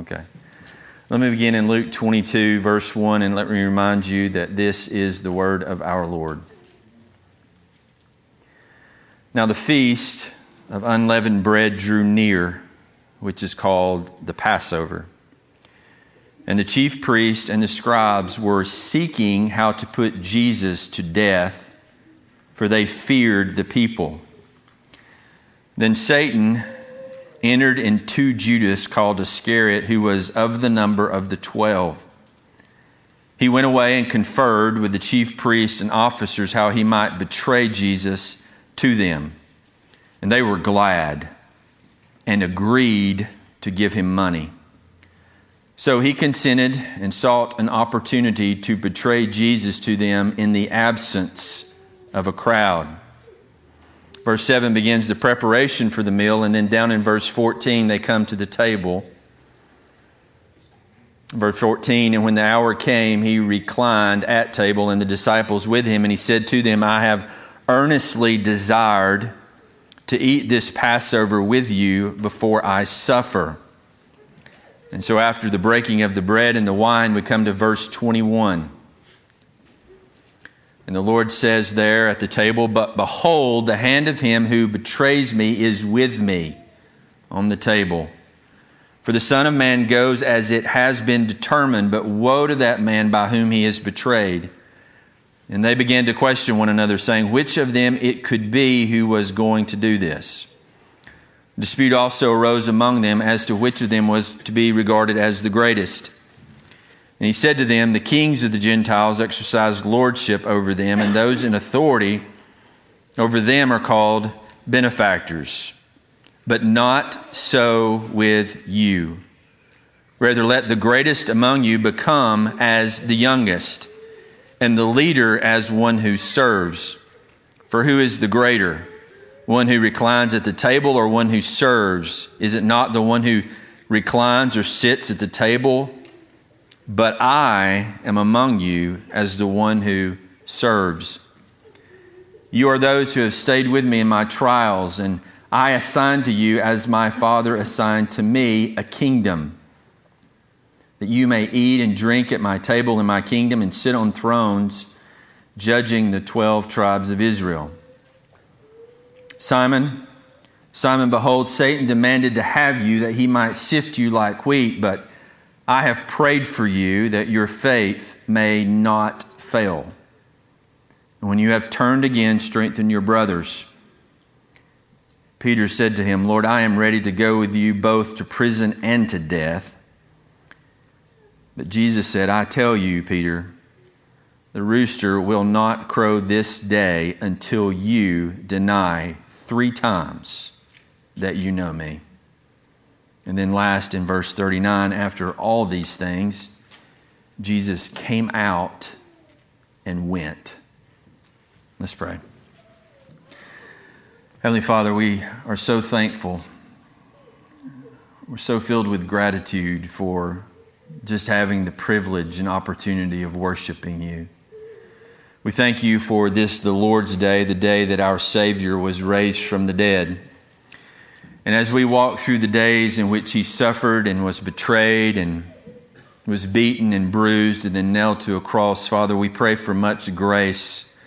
Okay. Let me begin in Luke 22, verse 1, and let me remind you that this is the word of our Lord. Now, the feast of unleavened bread drew near, which is called the Passover. And the chief priests and the scribes were seeking how to put Jesus to death, for they feared the people. Then Satan entered into Judas, called Iscariot, who was of the number of the twelve. He went away and conferred with the chief priests and officers how he might betray Jesus to them. And they were glad and agreed to give him money. So he consented and sought an opportunity to betray Jesus to them in the absence of a crowd. Verse 7 begins the preparation for the meal, and then down in verse 14, they come to the table. Verse 14, and when the hour came, he reclined at table, and the disciples with him, and he said to them, I have earnestly desired to eat this Passover with you before I suffer. And so, after the breaking of the bread and the wine, we come to verse 21. And the Lord says there at the table, But behold, the hand of him who betrays me is with me on the table. For the Son of Man goes as it has been determined, but woe to that man by whom he is betrayed. And they began to question one another, saying, Which of them it could be who was going to do this? Dispute also arose among them as to which of them was to be regarded as the greatest. And he said to them, The kings of the Gentiles exercise lordship over them, and those in authority over them are called benefactors. But not so with you. Rather, let the greatest among you become as the youngest, and the leader as one who serves. For who is the greater? One who reclines at the table or one who serves? Is it not the one who reclines or sits at the table? But I am among you as the one who serves. You are those who have stayed with me in my trials, and I assign to you, as my Father assigned to me, a kingdom, that you may eat and drink at my table in my kingdom and sit on thrones, judging the twelve tribes of Israel. Simon, Simon, behold, Satan demanded to have you that he might sift you like wheat, but I have prayed for you that your faith may not fail. And when you have turned again, strengthen your brothers. Peter said to him, Lord, I am ready to go with you both to prison and to death. But Jesus said, I tell you, Peter, the rooster will not crow this day until you deny three times that you know me. And then, last in verse 39, after all these things, Jesus came out and went. Let's pray. Heavenly Father, we are so thankful. We're so filled with gratitude for just having the privilege and opportunity of worshiping you. We thank you for this, the Lord's Day, the day that our Savior was raised from the dead. And as we walk through the days in which he suffered and was betrayed and was beaten and bruised and then nailed to a cross, Father, we pray for much grace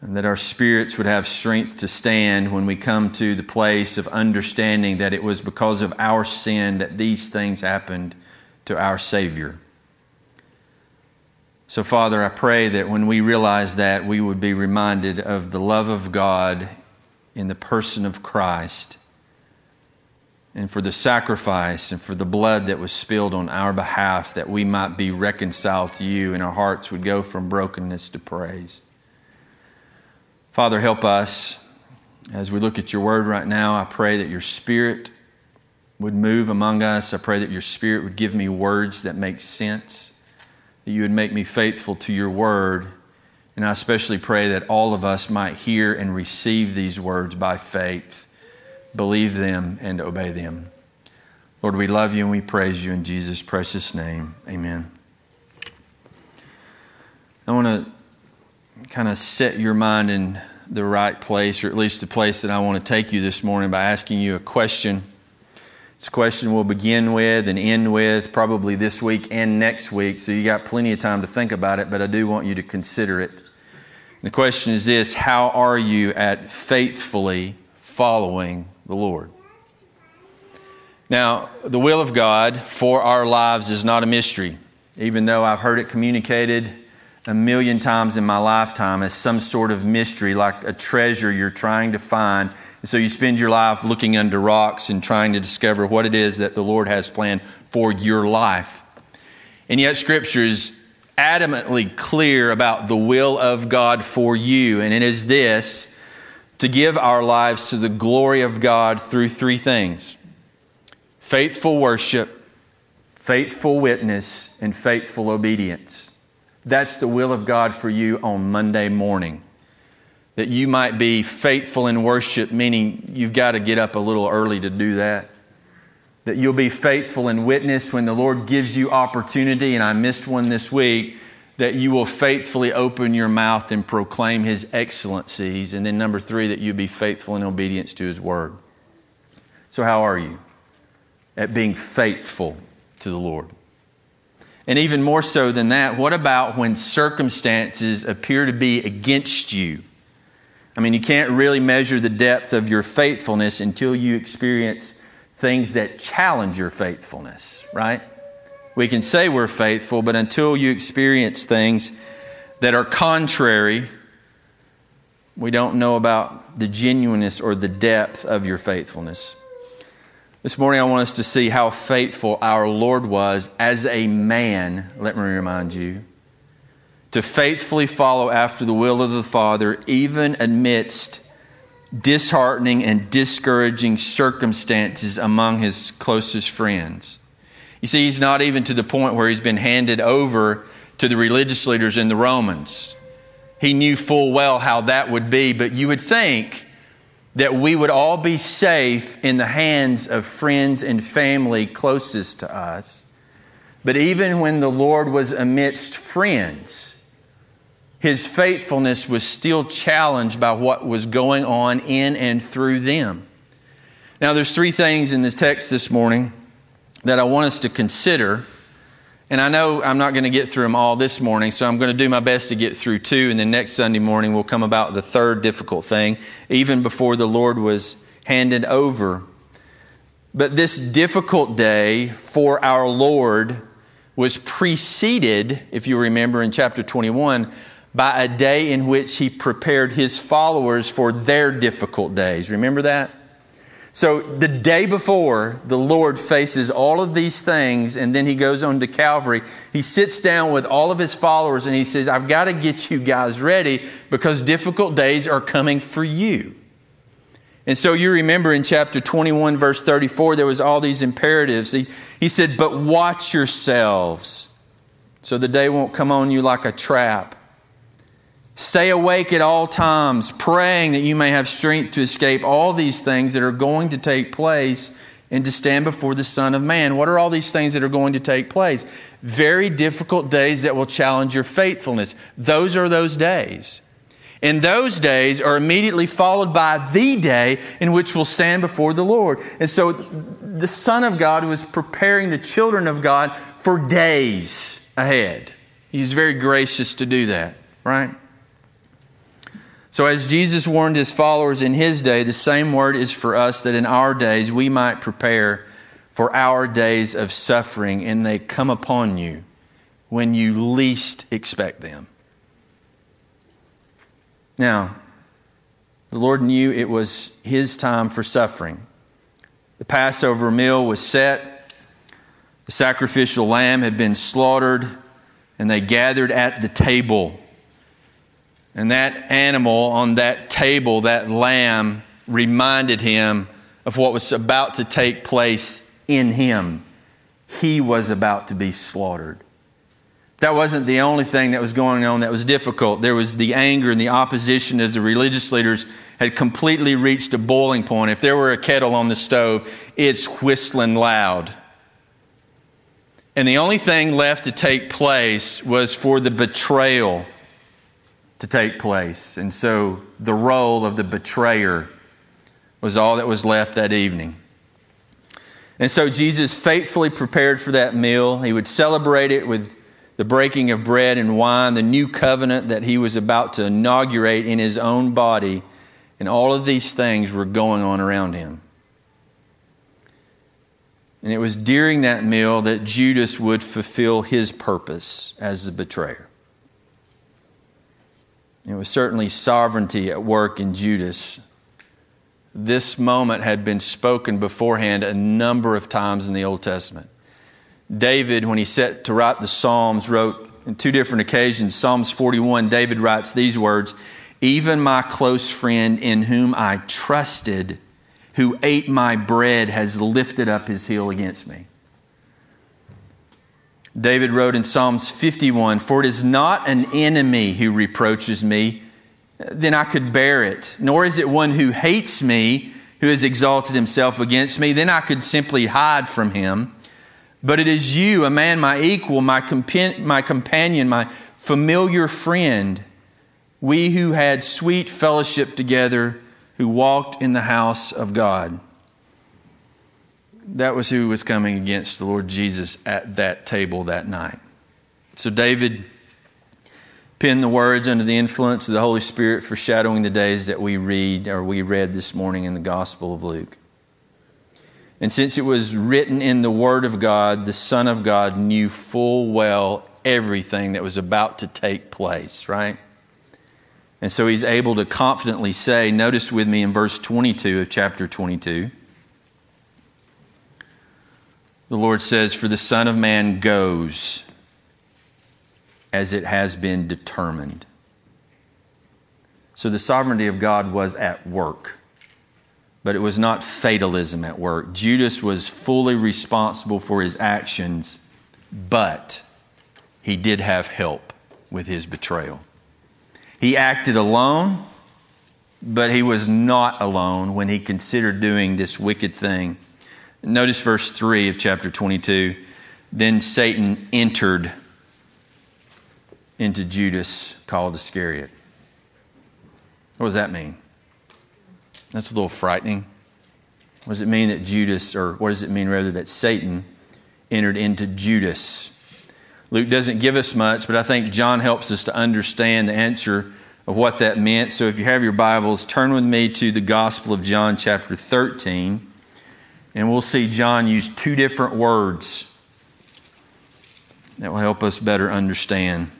and that our spirits would have strength to stand when we come to the place of understanding that it was because of our sin that these things happened to our Savior. So, Father, I pray that when we realize that, we would be reminded of the love of God in the person of Christ and for the sacrifice and for the blood that was spilled on our behalf that we might be reconciled to you and our hearts would go from brokenness to praise. Father, help us as we look at your word right now. I pray that your spirit would move among us. I pray that your spirit would give me words that make sense, that you would make me faithful to your word. And I especially pray that all of us might hear and receive these words by faith believe them, and obey them. Lord, we love you and we praise you in Jesus' precious name. Amen. I want to kind of set your mind in the right place, or at least the place that I want to take you this morning by asking you a question. A question we'll begin with and end with probably this week and next week, so you got plenty of time to think about it, but I do want you to consider it. The question is this How are you at faithfully following the Lord? Now, the will of God for our lives is not a mystery, even though I've heard it communicated a million times in my lifetime as some sort of mystery, like a treasure you're trying to find. And so you spend your life looking under rocks and trying to discover what it is that the Lord has planned for your life. And yet, Scripture is adamantly clear about the will of God for you, and it is this to give our lives to the glory of God through three things faithful worship, faithful witness, and faithful obedience. That's the will of God for you on Monday morning. That you might be faithful in worship, meaning you've got to get up a little early to do that. That you'll be faithful in witness when the Lord gives you opportunity, and I missed one this week, that you will faithfully open your mouth and proclaim His excellencies. And then, number three, that you be faithful in obedience to His word. So, how are you? at being faithful to the Lord. And even more so than that, what about when circumstances appear to be against you? I mean, you can't really measure the depth of your faithfulness until you experience things that challenge your faithfulness, right? We can say we're faithful, but until you experience things that are contrary, we don't know about the genuineness or the depth of your faithfulness. This morning, I want us to see how faithful our Lord was as a man, let me remind you, to faithfully follow after the will of the Father, even amidst disheartening and discouraging circumstances among his closest friends. You see, he's not even to the point where he's been handed over to the religious leaders and the Romans. He knew full well how that would be, but you would think that we would all be safe in the hands of friends and family closest to us. But even when the Lord was amidst friends, his faithfulness was still challenged by what was going on in and through them. Now, there's three things in this text this morning that I want us to consider and I know I'm not going to get through them all this morning, so I'm going to do my best to get through two. And then next Sunday morning, we'll come about the third difficult thing, even before the Lord was handed over. But this difficult day for our Lord was preceded, if you remember in chapter 21, by a day in which he prepared his followers for their difficult days. Remember that? So the day before, the Lord faces all of these things, and then he goes on to Calvary. He sits down with all of his followers and he says, I've got to get you guys ready because difficult days are coming for you. And so you remember in chapter 21, verse 34, there was all these imperatives. He, he said, But watch yourselves so the day won't come on you like a trap. Stay awake at all times, praying that you may have strength to escape all these things that are going to take place and to stand before the Son of Man. What are all these things that are going to take place? Very difficult days that will challenge your faithfulness. Those are those days. And those days are immediately followed by the day in which we'll stand before the Lord. And so the Son of God was preparing the children of God for days ahead. He's very gracious to do that, right? So, as Jesus warned his followers in his day, the same word is for us that in our days we might prepare for our days of suffering, and they come upon you when you least expect them. Now, the Lord knew it was his time for suffering. The Passover meal was set, the sacrificial lamb had been slaughtered, and they gathered at the table. And that animal on that table, that lamb, reminded him of what was about to take place in him. He was about to be slaughtered. That wasn't the only thing that was going on that was difficult. There was the anger and the opposition as the religious leaders had completely reached a boiling point. If there were a kettle on the stove, it's whistling loud. And the only thing left to take place was for the betrayal to take place. And so the role of the betrayer was all that was left that evening. And so Jesus faithfully prepared for that meal. He would celebrate it with the breaking of bread and wine, the new covenant that he was about to inaugurate in his own body. And all of these things were going on around him. And it was during that meal that Judas would fulfill his purpose as the betrayer. It was certainly sovereignty at work in Judas. This moment had been spoken beforehand a number of times in the Old Testament. David, when he set to write the Psalms, wrote in two different occasions. Psalms 41, David writes these words Even my close friend in whom I trusted who ate my bread has lifted up his heel against me. David wrote in Psalms 51 For it is not an enemy who reproaches me, then I could bear it. Nor is it one who hates me, who has exalted himself against me, then I could simply hide from him. But it is you, a man my equal, my, compa- my companion, my familiar friend, we who had sweet fellowship together who walked in the house of God. That was who was coming against the Lord Jesus at that table that night. So David penned the words under the influence of the Holy Spirit, foreshadowing the days that we read or we read this morning in the Gospel of Luke. And since it was written in the Word of God, the Son of God knew full well everything that was about to take place, right? And so he's able to confidently say, notice with me in verse 22 of chapter 22. The Lord says, For the Son of Man goes as it has been determined. So the sovereignty of God was at work, but it was not fatalism at work. Judas was fully responsible for his actions, but he did have help with his betrayal. He acted alone, but he was not alone when he considered doing this wicked thing. Notice verse 3 of chapter 22. Then Satan entered into Judas, called Iscariot. What does that mean? That's a little frightening. What does it mean that Judas, or what does it mean rather that Satan entered into Judas? Luke doesn't give us much, but I think John helps us to understand the answer of what that meant. So if you have your Bibles, turn with me to the Gospel of John, chapter 13, and we'll see John use two different words that will help us better understand.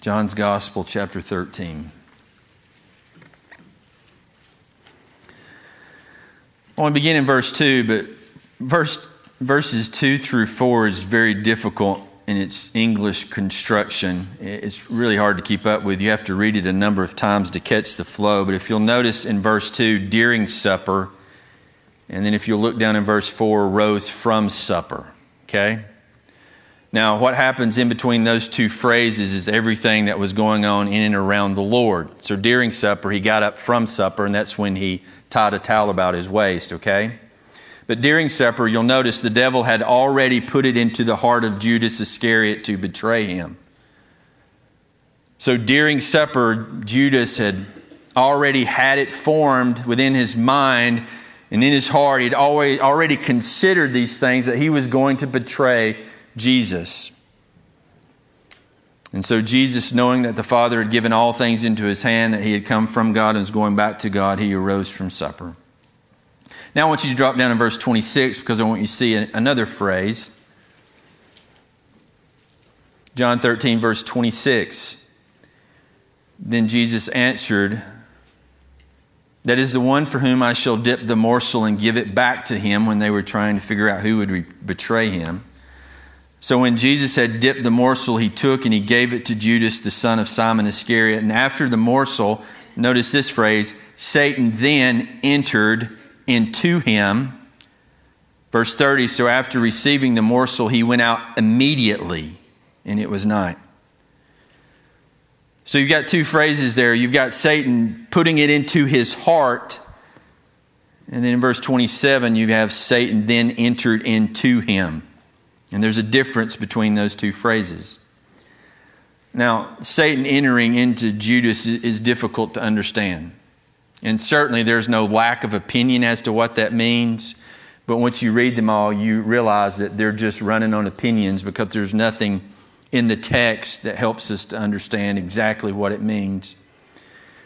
John's Gospel, chapter 13. I want to begin in verse 2, but verse, verses 2 through 4 is very difficult in its English construction. It's really hard to keep up with. You have to read it a number of times to catch the flow. But if you'll notice in verse 2, during supper, and then if you'll look down in verse 4, rose from supper. Okay? Now, what happens in between those two phrases is everything that was going on in and around the Lord. So during supper, he got up from supper, and that's when he tied a towel about his waist, okay? But during supper, you'll notice the devil had already put it into the heart of Judas Iscariot to betray him. So during supper, Judas had already had it formed within his mind and in his heart. He'd always, already considered these things that he was going to betray Jesus. And so, Jesus, knowing that the Father had given all things into his hand, that he had come from God and was going back to God, he arose from supper. Now, I want you to drop down in verse 26 because I want you to see another phrase. John 13, verse 26. Then Jesus answered, That is the one for whom I shall dip the morsel and give it back to him when they were trying to figure out who would betray him. So when Jesus had dipped the morsel, he took and he gave it to Judas, the son of Simon Iscariot. And after the morsel, notice this phrase Satan then entered into him. Verse 30 So after receiving the morsel, he went out immediately, and it was night. So you've got two phrases there. You've got Satan putting it into his heart. And then in verse 27, you have Satan then entered into him. And there's a difference between those two phrases. Now, Satan entering into Judas is difficult to understand. And certainly there's no lack of opinion as to what that means. But once you read them all, you realize that they're just running on opinions because there's nothing in the text that helps us to understand exactly what it means.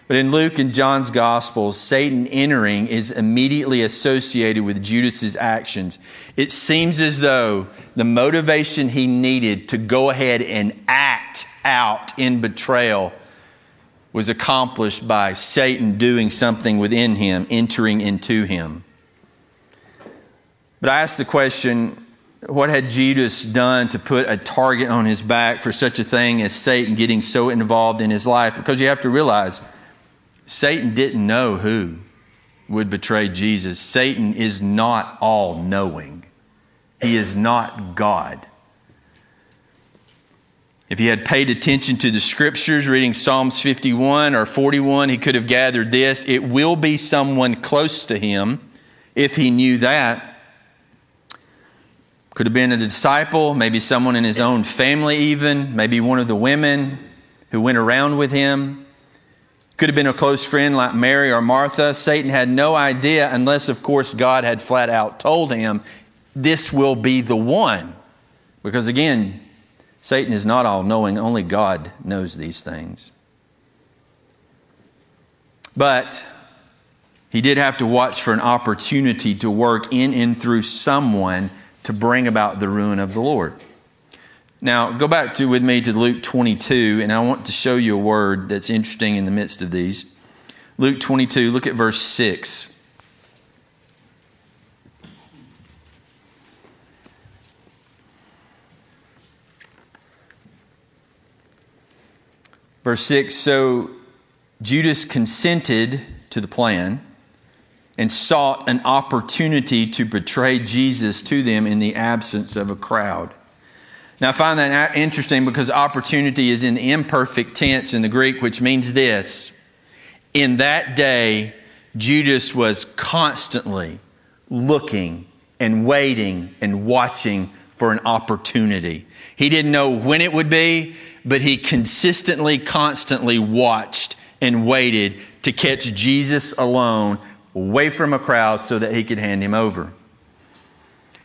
But in Luke and John's Gospels, Satan entering is immediately associated with Judas's actions. It seems as though the motivation he needed to go ahead and act out in betrayal was accomplished by Satan doing something within him, entering into him. But I ask the question what had Judas done to put a target on his back for such a thing as Satan getting so involved in his life? Because you have to realize Satan didn't know who would betray Jesus. Satan is not all knowing, he is not God. If he had paid attention to the scriptures, reading Psalms 51 or 41, he could have gathered this. It will be someone close to him if he knew that. Could have been a disciple, maybe someone in his own family, even, maybe one of the women who went around with him. Could have been a close friend like Mary or Martha. Satan had no idea, unless, of course, God had flat out told him, this will be the one. Because again, Satan is not all knowing, only God knows these things. But he did have to watch for an opportunity to work in and through someone to bring about the ruin of the Lord. Now, go back to with me to Luke 22, and I want to show you a word that's interesting in the midst of these. Luke 22, look at verse 6. Verse 6 So Judas consented to the plan and sought an opportunity to betray Jesus to them in the absence of a crowd. Now, I find that interesting because opportunity is in the imperfect tense in the Greek, which means this. In that day, Judas was constantly looking and waiting and watching for an opportunity. He didn't know when it would be, but he consistently, constantly watched and waited to catch Jesus alone, away from a crowd, so that he could hand him over.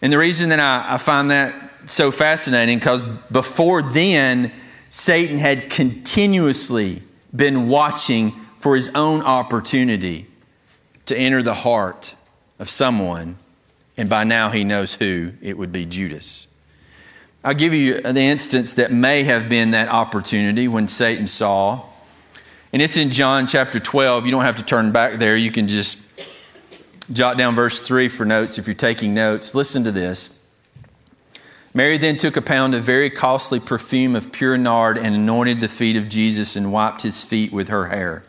And the reason that I, I find that so fascinating, because before then, Satan had continuously been watching for his own opportunity to enter the heart of someone, and by now he knows who it would be Judas. I'll give you the instance that may have been that opportunity when Satan saw. And it's in John chapter 12. You don't have to turn back there. You can just jot down verse 3 for notes if you're taking notes. Listen to this. Mary then took a pound of very costly perfume of pure nard and anointed the feet of Jesus and wiped his feet with her hair.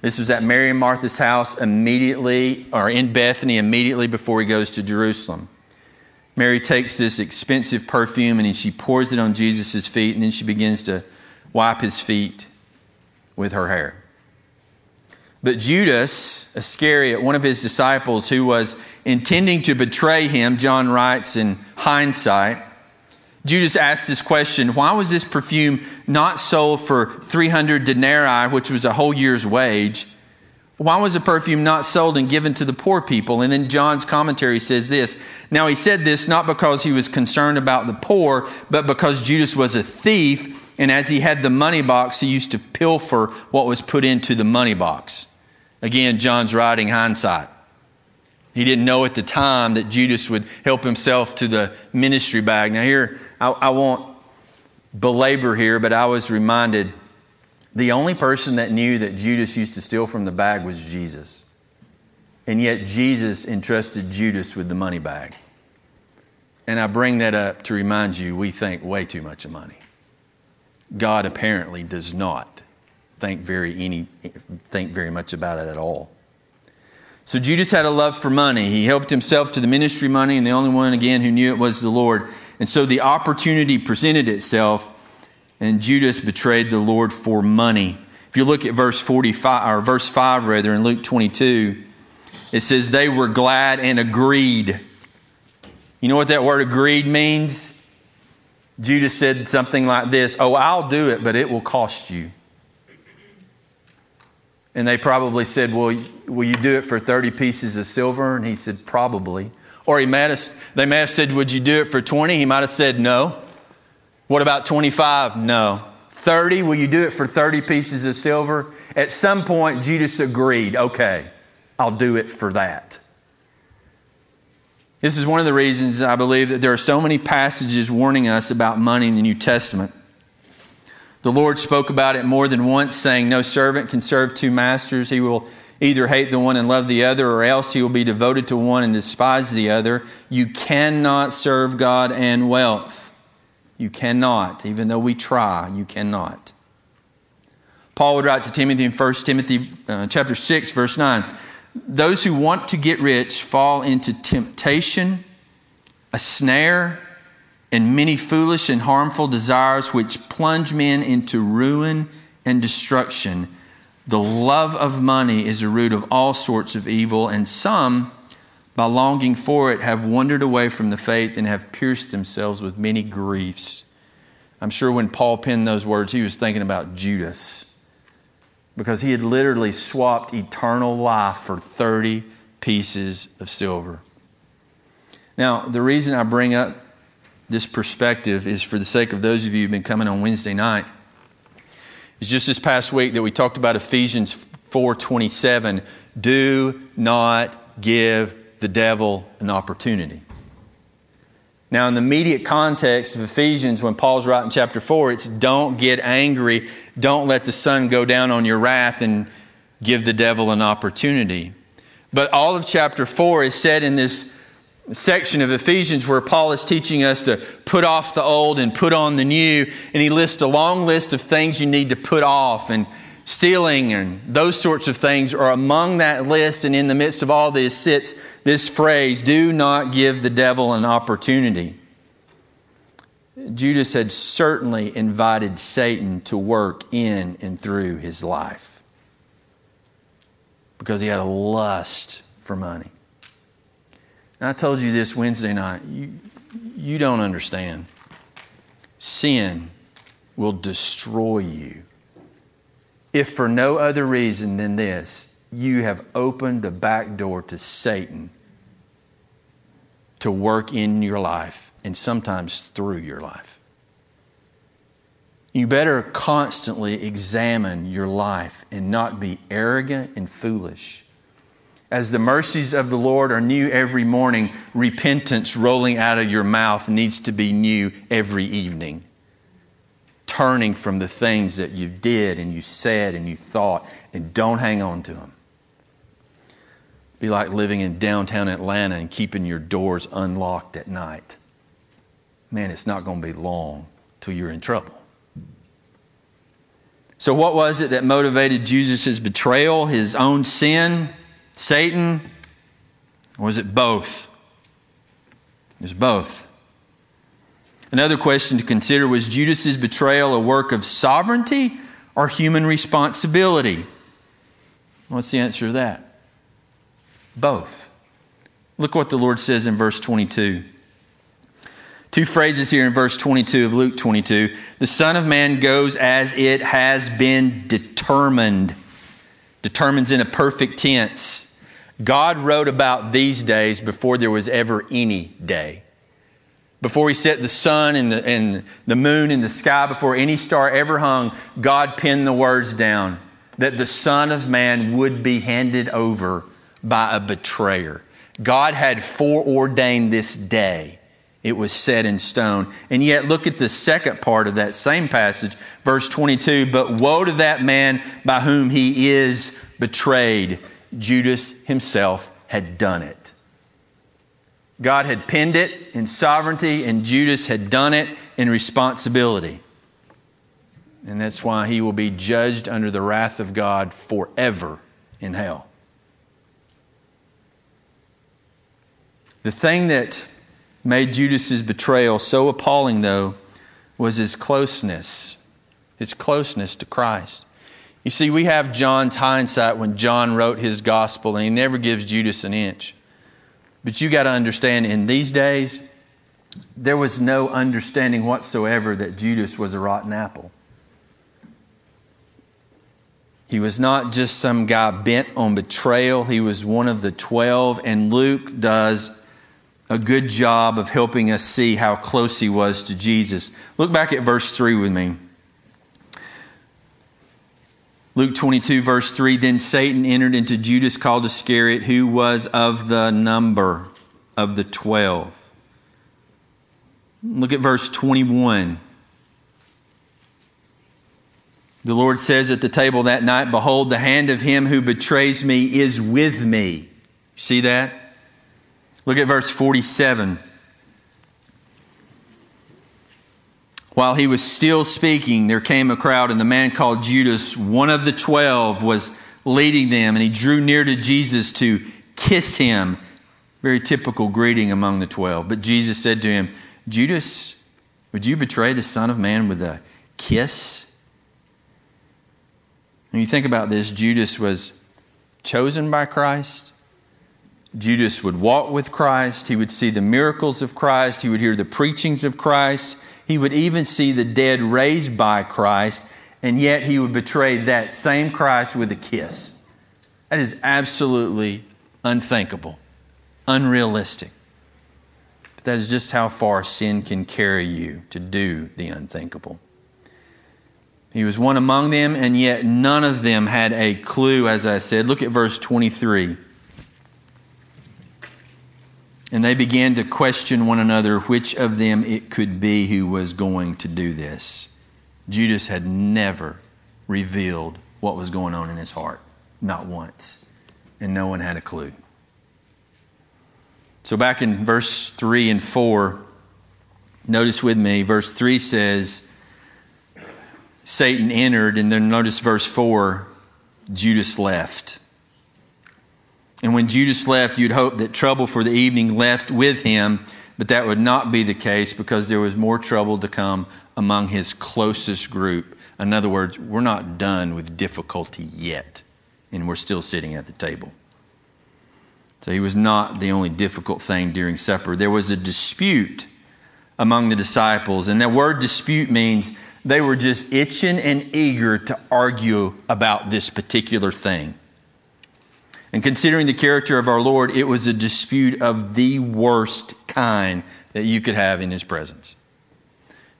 This was at Mary and Martha's house immediately, or in Bethany, immediately before he goes to Jerusalem. Mary takes this expensive perfume and she pours it on Jesus' feet, and then she begins to wipe his feet with her hair. But Judas Iscariot, one of his disciples who was intending to betray him, John writes in hindsight, Judas asked this question Why was this perfume not sold for 300 denarii, which was a whole year's wage? Why was the perfume not sold and given to the poor people? And then John's commentary says this. Now he said this not because he was concerned about the poor, but because Judas was a thief, and as he had the money box, he used to pilfer what was put into the money box. Again, John's writing hindsight. He didn't know at the time that Judas would help himself to the ministry bag. Now, here, I, I won't belabor here, but I was reminded the only person that knew that Judas used to steal from the bag was Jesus. And yet Jesus entrusted Judas with the money bag. And I bring that up to remind you we think way too much of money. God apparently does not think very any think very much about it at all. So Judas had a love for money. He helped himself to the ministry money, and the only one again who knew it was the Lord. And so the opportunity presented itself and Judas betrayed the Lord for money. If you look at verse 45 or verse 5 rather in Luke 22, it says they were glad and agreed. You know what that word agreed means? Judas said something like this Oh, I'll do it, but it will cost you. And they probably said, Well, will you do it for 30 pieces of silver? And he said, Probably. Or he might have, they may have said, Would you do it for 20? He might have said, No. What about 25? No. 30? Will you do it for 30 pieces of silver? At some point, Judas agreed, Okay, I'll do it for that. This is one of the reasons I believe that there are so many passages warning us about money in the New Testament. The Lord spoke about it more than once, saying, No servant can serve two masters. He will either hate the one and love the other, or else he will be devoted to one and despise the other. You cannot serve God and wealth. You cannot. Even though we try, you cannot. Paul would write to Timothy in 1 Timothy uh, chapter 6, verse 9 those who want to get rich fall into temptation, a snare, and many foolish and harmful desires which plunge men into ruin and destruction. The love of money is a root of all sorts of evil, and some, by longing for it, have wandered away from the faith and have pierced themselves with many griefs. I'm sure when Paul penned those words, he was thinking about Judas because he had literally swapped eternal life for 30 pieces of silver. Now, the reason I bring up this perspective is for the sake of those of you who've been coming on Wednesday night. It's just this past week that we talked about Ephesians 4:27, do not give the devil an opportunity. Now, in the immediate context of Ephesians, when Paul's writing chapter 4, it's don't get angry. Don't let the sun go down on your wrath and give the devil an opportunity. But all of chapter 4 is said in this section of Ephesians where Paul is teaching us to put off the old and put on the new. And he lists a long list of things you need to put off. And stealing and those sorts of things are among that list. And in the midst of all this sits this phrase do not give the devil an opportunity. Judas had certainly invited Satan to work in and through his life because he had a lust for money. And I told you this Wednesday night. You, you don't understand. Sin will destroy you if for no other reason than this, you have opened the back door to Satan to work in your life and sometimes through your life. You better constantly examine your life and not be arrogant and foolish. As the mercies of the Lord are new every morning, repentance rolling out of your mouth needs to be new every evening turning from the things that you did and you said and you thought, and don't hang on to them. Be like living in downtown Atlanta and keeping your doors unlocked at night. Man, it's not going to be long till you're in trouble. So, what was it that motivated Jesus' betrayal, his own sin, Satan? Or was it both? It was both. Another question to consider was Judas's betrayal a work of sovereignty or human responsibility? What's the answer to that? Both. Look what the Lord says in verse 22. Two phrases here in verse 22 of Luke 22. The Son of Man goes as it has been determined. Determines in a perfect tense. God wrote about these days before there was ever any day before he set the sun and the, and the moon in the sky, before any star ever hung, God penned the words down that the Son of Man would be handed over by a betrayer. God had foreordained this day. It was set in stone. And yet, look at the second part of that same passage, verse 22. But woe to that man by whom he is betrayed. Judas himself had done it. God had penned it in sovereignty, and Judas had done it in responsibility. And that's why he will be judged under the wrath of God forever in hell. The thing that made Judas's betrayal so appalling, though, was his closeness, his closeness to Christ. You see, we have John's hindsight when John wrote his gospel, and he never gives Judas an inch. But you got to understand, in these days, there was no understanding whatsoever that Judas was a rotten apple. He was not just some guy bent on betrayal. He was one of the 12, and Luke does a good job of helping us see how close he was to Jesus. Look back at verse 3 with me. Luke 22, verse 3 Then Satan entered into Judas called Iscariot, who was of the number of the 12. Look at verse 21. The Lord says at the table that night, Behold, the hand of him who betrays me is with me. See that? Look at verse 47. While he was still speaking, there came a crowd, and the man called Judas, one of the twelve, was leading them, and he drew near to Jesus to kiss him. Very typical greeting among the twelve. But Jesus said to him, Judas, would you betray the Son of Man with a kiss? When you think about this, Judas was chosen by Christ. Judas would walk with Christ. He would see the miracles of Christ. He would hear the preachings of Christ. He would even see the dead raised by Christ. And yet he would betray that same Christ with a kiss. That is absolutely unthinkable, unrealistic. But that is just how far sin can carry you to do the unthinkable. He was one among them, and yet none of them had a clue, as I said. Look at verse 23. And they began to question one another which of them it could be who was going to do this. Judas had never revealed what was going on in his heart, not once. And no one had a clue. So, back in verse 3 and 4, notice with me, verse 3 says, Satan entered, and then notice verse 4 Judas left. And when Judas left, you'd hope that trouble for the evening left with him, but that would not be the case because there was more trouble to come among his closest group. In other words, we're not done with difficulty yet, and we're still sitting at the table. So he was not the only difficult thing during supper. There was a dispute among the disciples, and that word dispute means they were just itching and eager to argue about this particular thing. And considering the character of our Lord, it was a dispute of the worst kind that you could have in His presence.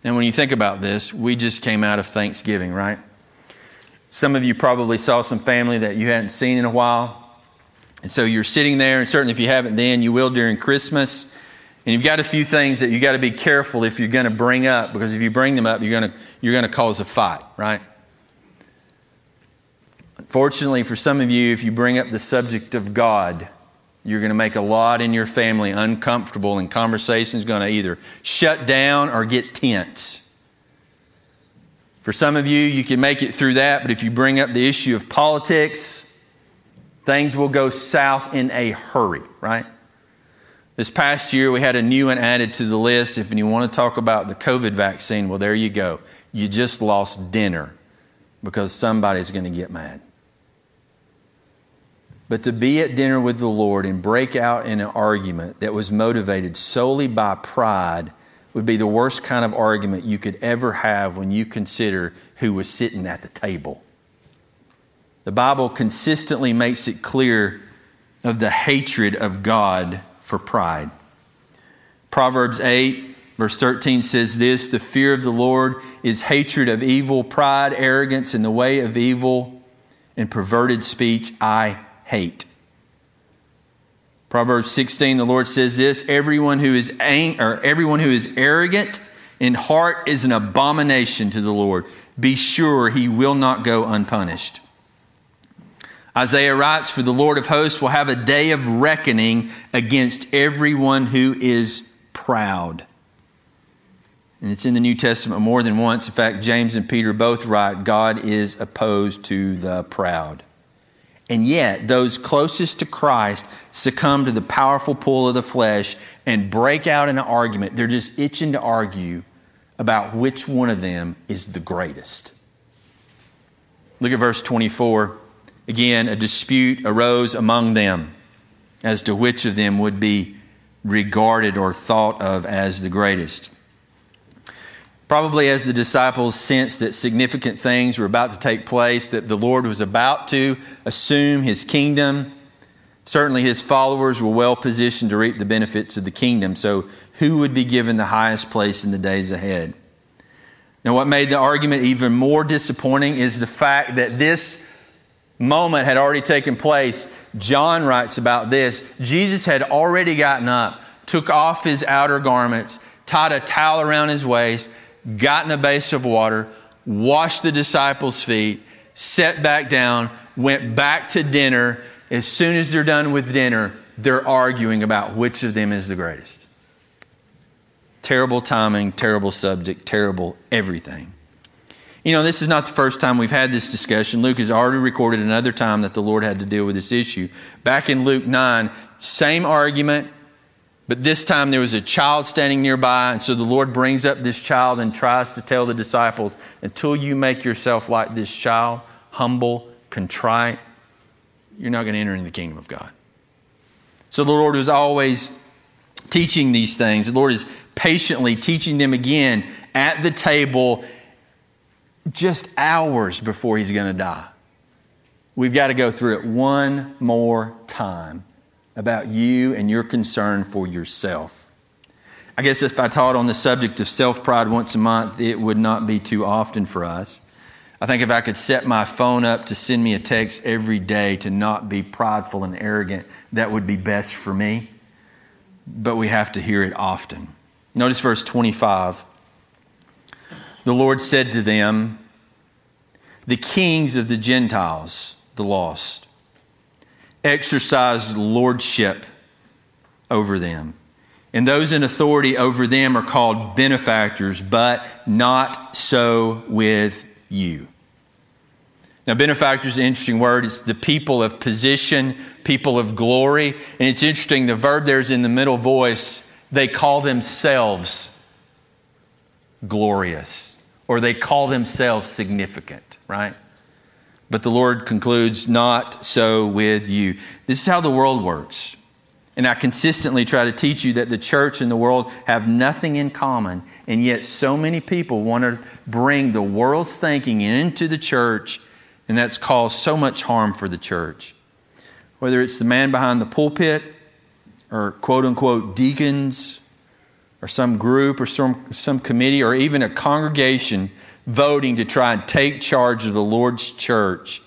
And when you think about this, we just came out of Thanksgiving, right? Some of you probably saw some family that you hadn't seen in a while. And so you're sitting there, and certainly if you haven't then, you will during Christmas. And you've got a few things that you've got to be careful if you're going to bring up, because if you bring them up, you're going to, you're going to cause a fight, right? Fortunately, for some of you, if you bring up the subject of God, you're going to make a lot in your family uncomfortable, and conversation's going to either shut down or get tense. For some of you, you can make it through that, but if you bring up the issue of politics, things will go south in a hurry, right? This past year, we had a new one added to the list. If you want to talk about the COVID vaccine, well, there you go. You just lost dinner because somebody's going to get mad. But to be at dinner with the Lord and break out in an argument that was motivated solely by pride would be the worst kind of argument you could ever have when you consider who was sitting at the table. The Bible consistently makes it clear of the hatred of God for pride. Proverbs 8, verse 13 says this The fear of the Lord is hatred of evil, pride, arrogance, and the way of evil, and perverted speech I hate. Proverbs 16, the Lord says this everyone who is ang- or everyone who is arrogant in heart is an abomination to the Lord. Be sure he will not go unpunished. Isaiah writes, For the Lord of hosts will have a day of reckoning against everyone who is proud. And it's in the New Testament more than once. In fact, James and Peter both write, God is opposed to the proud. And yet, those closest to Christ succumb to the powerful pull of the flesh and break out in an argument. They're just itching to argue about which one of them is the greatest. Look at verse 24. Again, a dispute arose among them as to which of them would be regarded or thought of as the greatest. Probably as the disciples sensed that significant things were about to take place, that the Lord was about to assume his kingdom, certainly his followers were well positioned to reap the benefits of the kingdom. So, who would be given the highest place in the days ahead? Now, what made the argument even more disappointing is the fact that this moment had already taken place. John writes about this. Jesus had already gotten up, took off his outer garments, tied a towel around his waist, got in a basin of water, washed the disciples' feet, sat back down, went back to dinner. As soon as they're done with dinner, they're arguing about which of them is the greatest. Terrible timing, terrible subject, terrible everything. You know, this is not the first time we've had this discussion. Luke has already recorded another time that the Lord had to deal with this issue. Back in Luke 9, same argument, but this time there was a child standing nearby, and so the Lord brings up this child and tries to tell the disciples until you make yourself like this child, humble, contrite, you're not going to enter into the kingdom of God. So the Lord was always teaching these things. The Lord is patiently teaching them again at the table just hours before he's going to die. We've got to go through it one more time about you and your concern for yourself. I guess if I taught on the subject of self pride once a month, it would not be too often for us. I think if I could set my phone up to send me a text every day to not be prideful and arrogant, that would be best for me. But we have to hear it often. Notice verse 25. The Lord said to them, The kings of the Gentiles, the lost, exercise lordship over them. And those in authority over them are called benefactors, but not so with you. Now, benefactor is an interesting word. It's the people of position, people of glory. And it's interesting, the verb there is in the middle voice. They call themselves glorious, or they call themselves significant, right? But the Lord concludes, Not so with you. This is how the world works. And I consistently try to teach you that the church and the world have nothing in common. And yet, so many people want to bring the world's thinking into the church, and that's caused so much harm for the church. Whether it's the man behind the pulpit, or quote unquote deacons, or some group, or some, some committee, or even a congregation voting to try and take charge of the Lord's church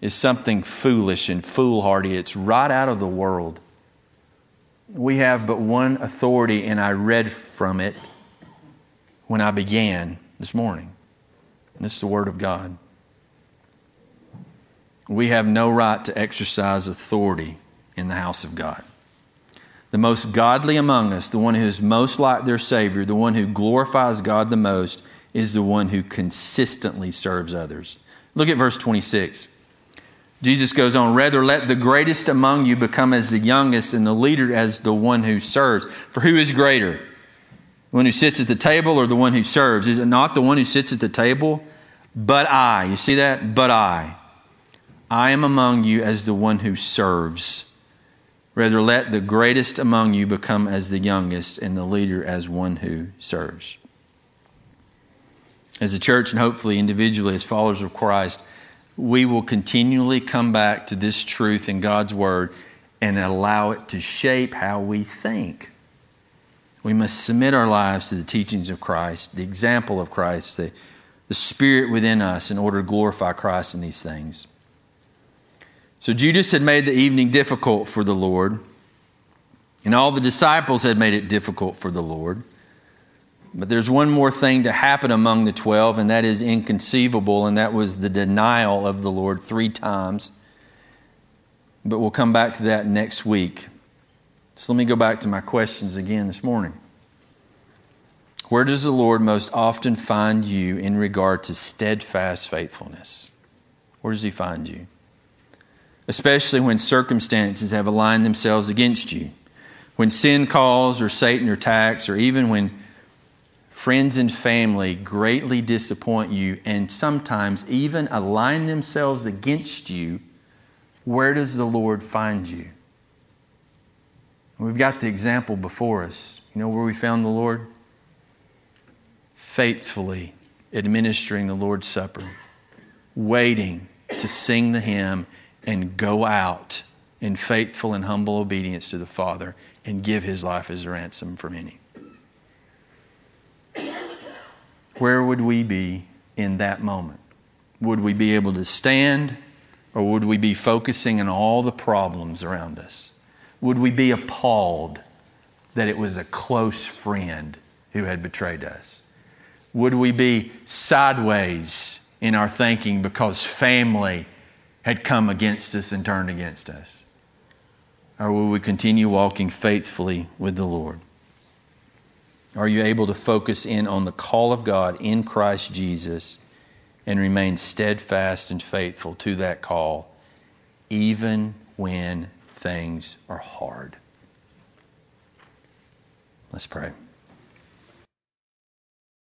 is something foolish and foolhardy. It's right out of the world. We have but one authority, and I read from it when I began this morning. And This is the Word of God. We have no right to exercise authority in the house of God. The most godly among us, the one who is most like their Savior, the one who glorifies God the most, is the one who consistently serves others. Look at verse 26. Jesus goes on, rather let the greatest among you become as the youngest and the leader as the one who serves. For who is greater? The one who sits at the table or the one who serves? Is it not the one who sits at the table? But I, you see that? But I. I am among you as the one who serves. Rather let the greatest among you become as the youngest and the leader as one who serves as a church and hopefully individually as followers of Christ, we will continually come back to this truth in God's Word and allow it to shape how we think. We must submit our lives to the teachings of Christ, the example of Christ, the, the Spirit within us in order to glorify Christ in these things. So Judas had made the evening difficult for the Lord, and all the disciples had made it difficult for the Lord. But there's one more thing to happen among the 12, and that is inconceivable, and that was the denial of the Lord three times. But we'll come back to that next week. So let me go back to my questions again this morning. Where does the Lord most often find you in regard to steadfast faithfulness? Where does He find you? Especially when circumstances have aligned themselves against you. When sin calls, or Satan attacks, or even when friends and family greatly disappoint you and sometimes even align themselves against you, where does the Lord find you? We've got the example before us. You know where we found the Lord? Faithfully administering the Lord's Supper, waiting to sing the hymn and go out in faithful and humble obedience to the Father and give his life as a ransom for many. Where would we be in that moment? Would we be able to stand or would we be focusing on all the problems around us? Would we be appalled that it was a close friend who had betrayed us? Would we be sideways in our thinking because family had come against us and turned against us? Or will we continue walking faithfully with the Lord? Are you able to focus in on the call of God in Christ Jesus and remain steadfast and faithful to that call, even when things are hard? Let's pray.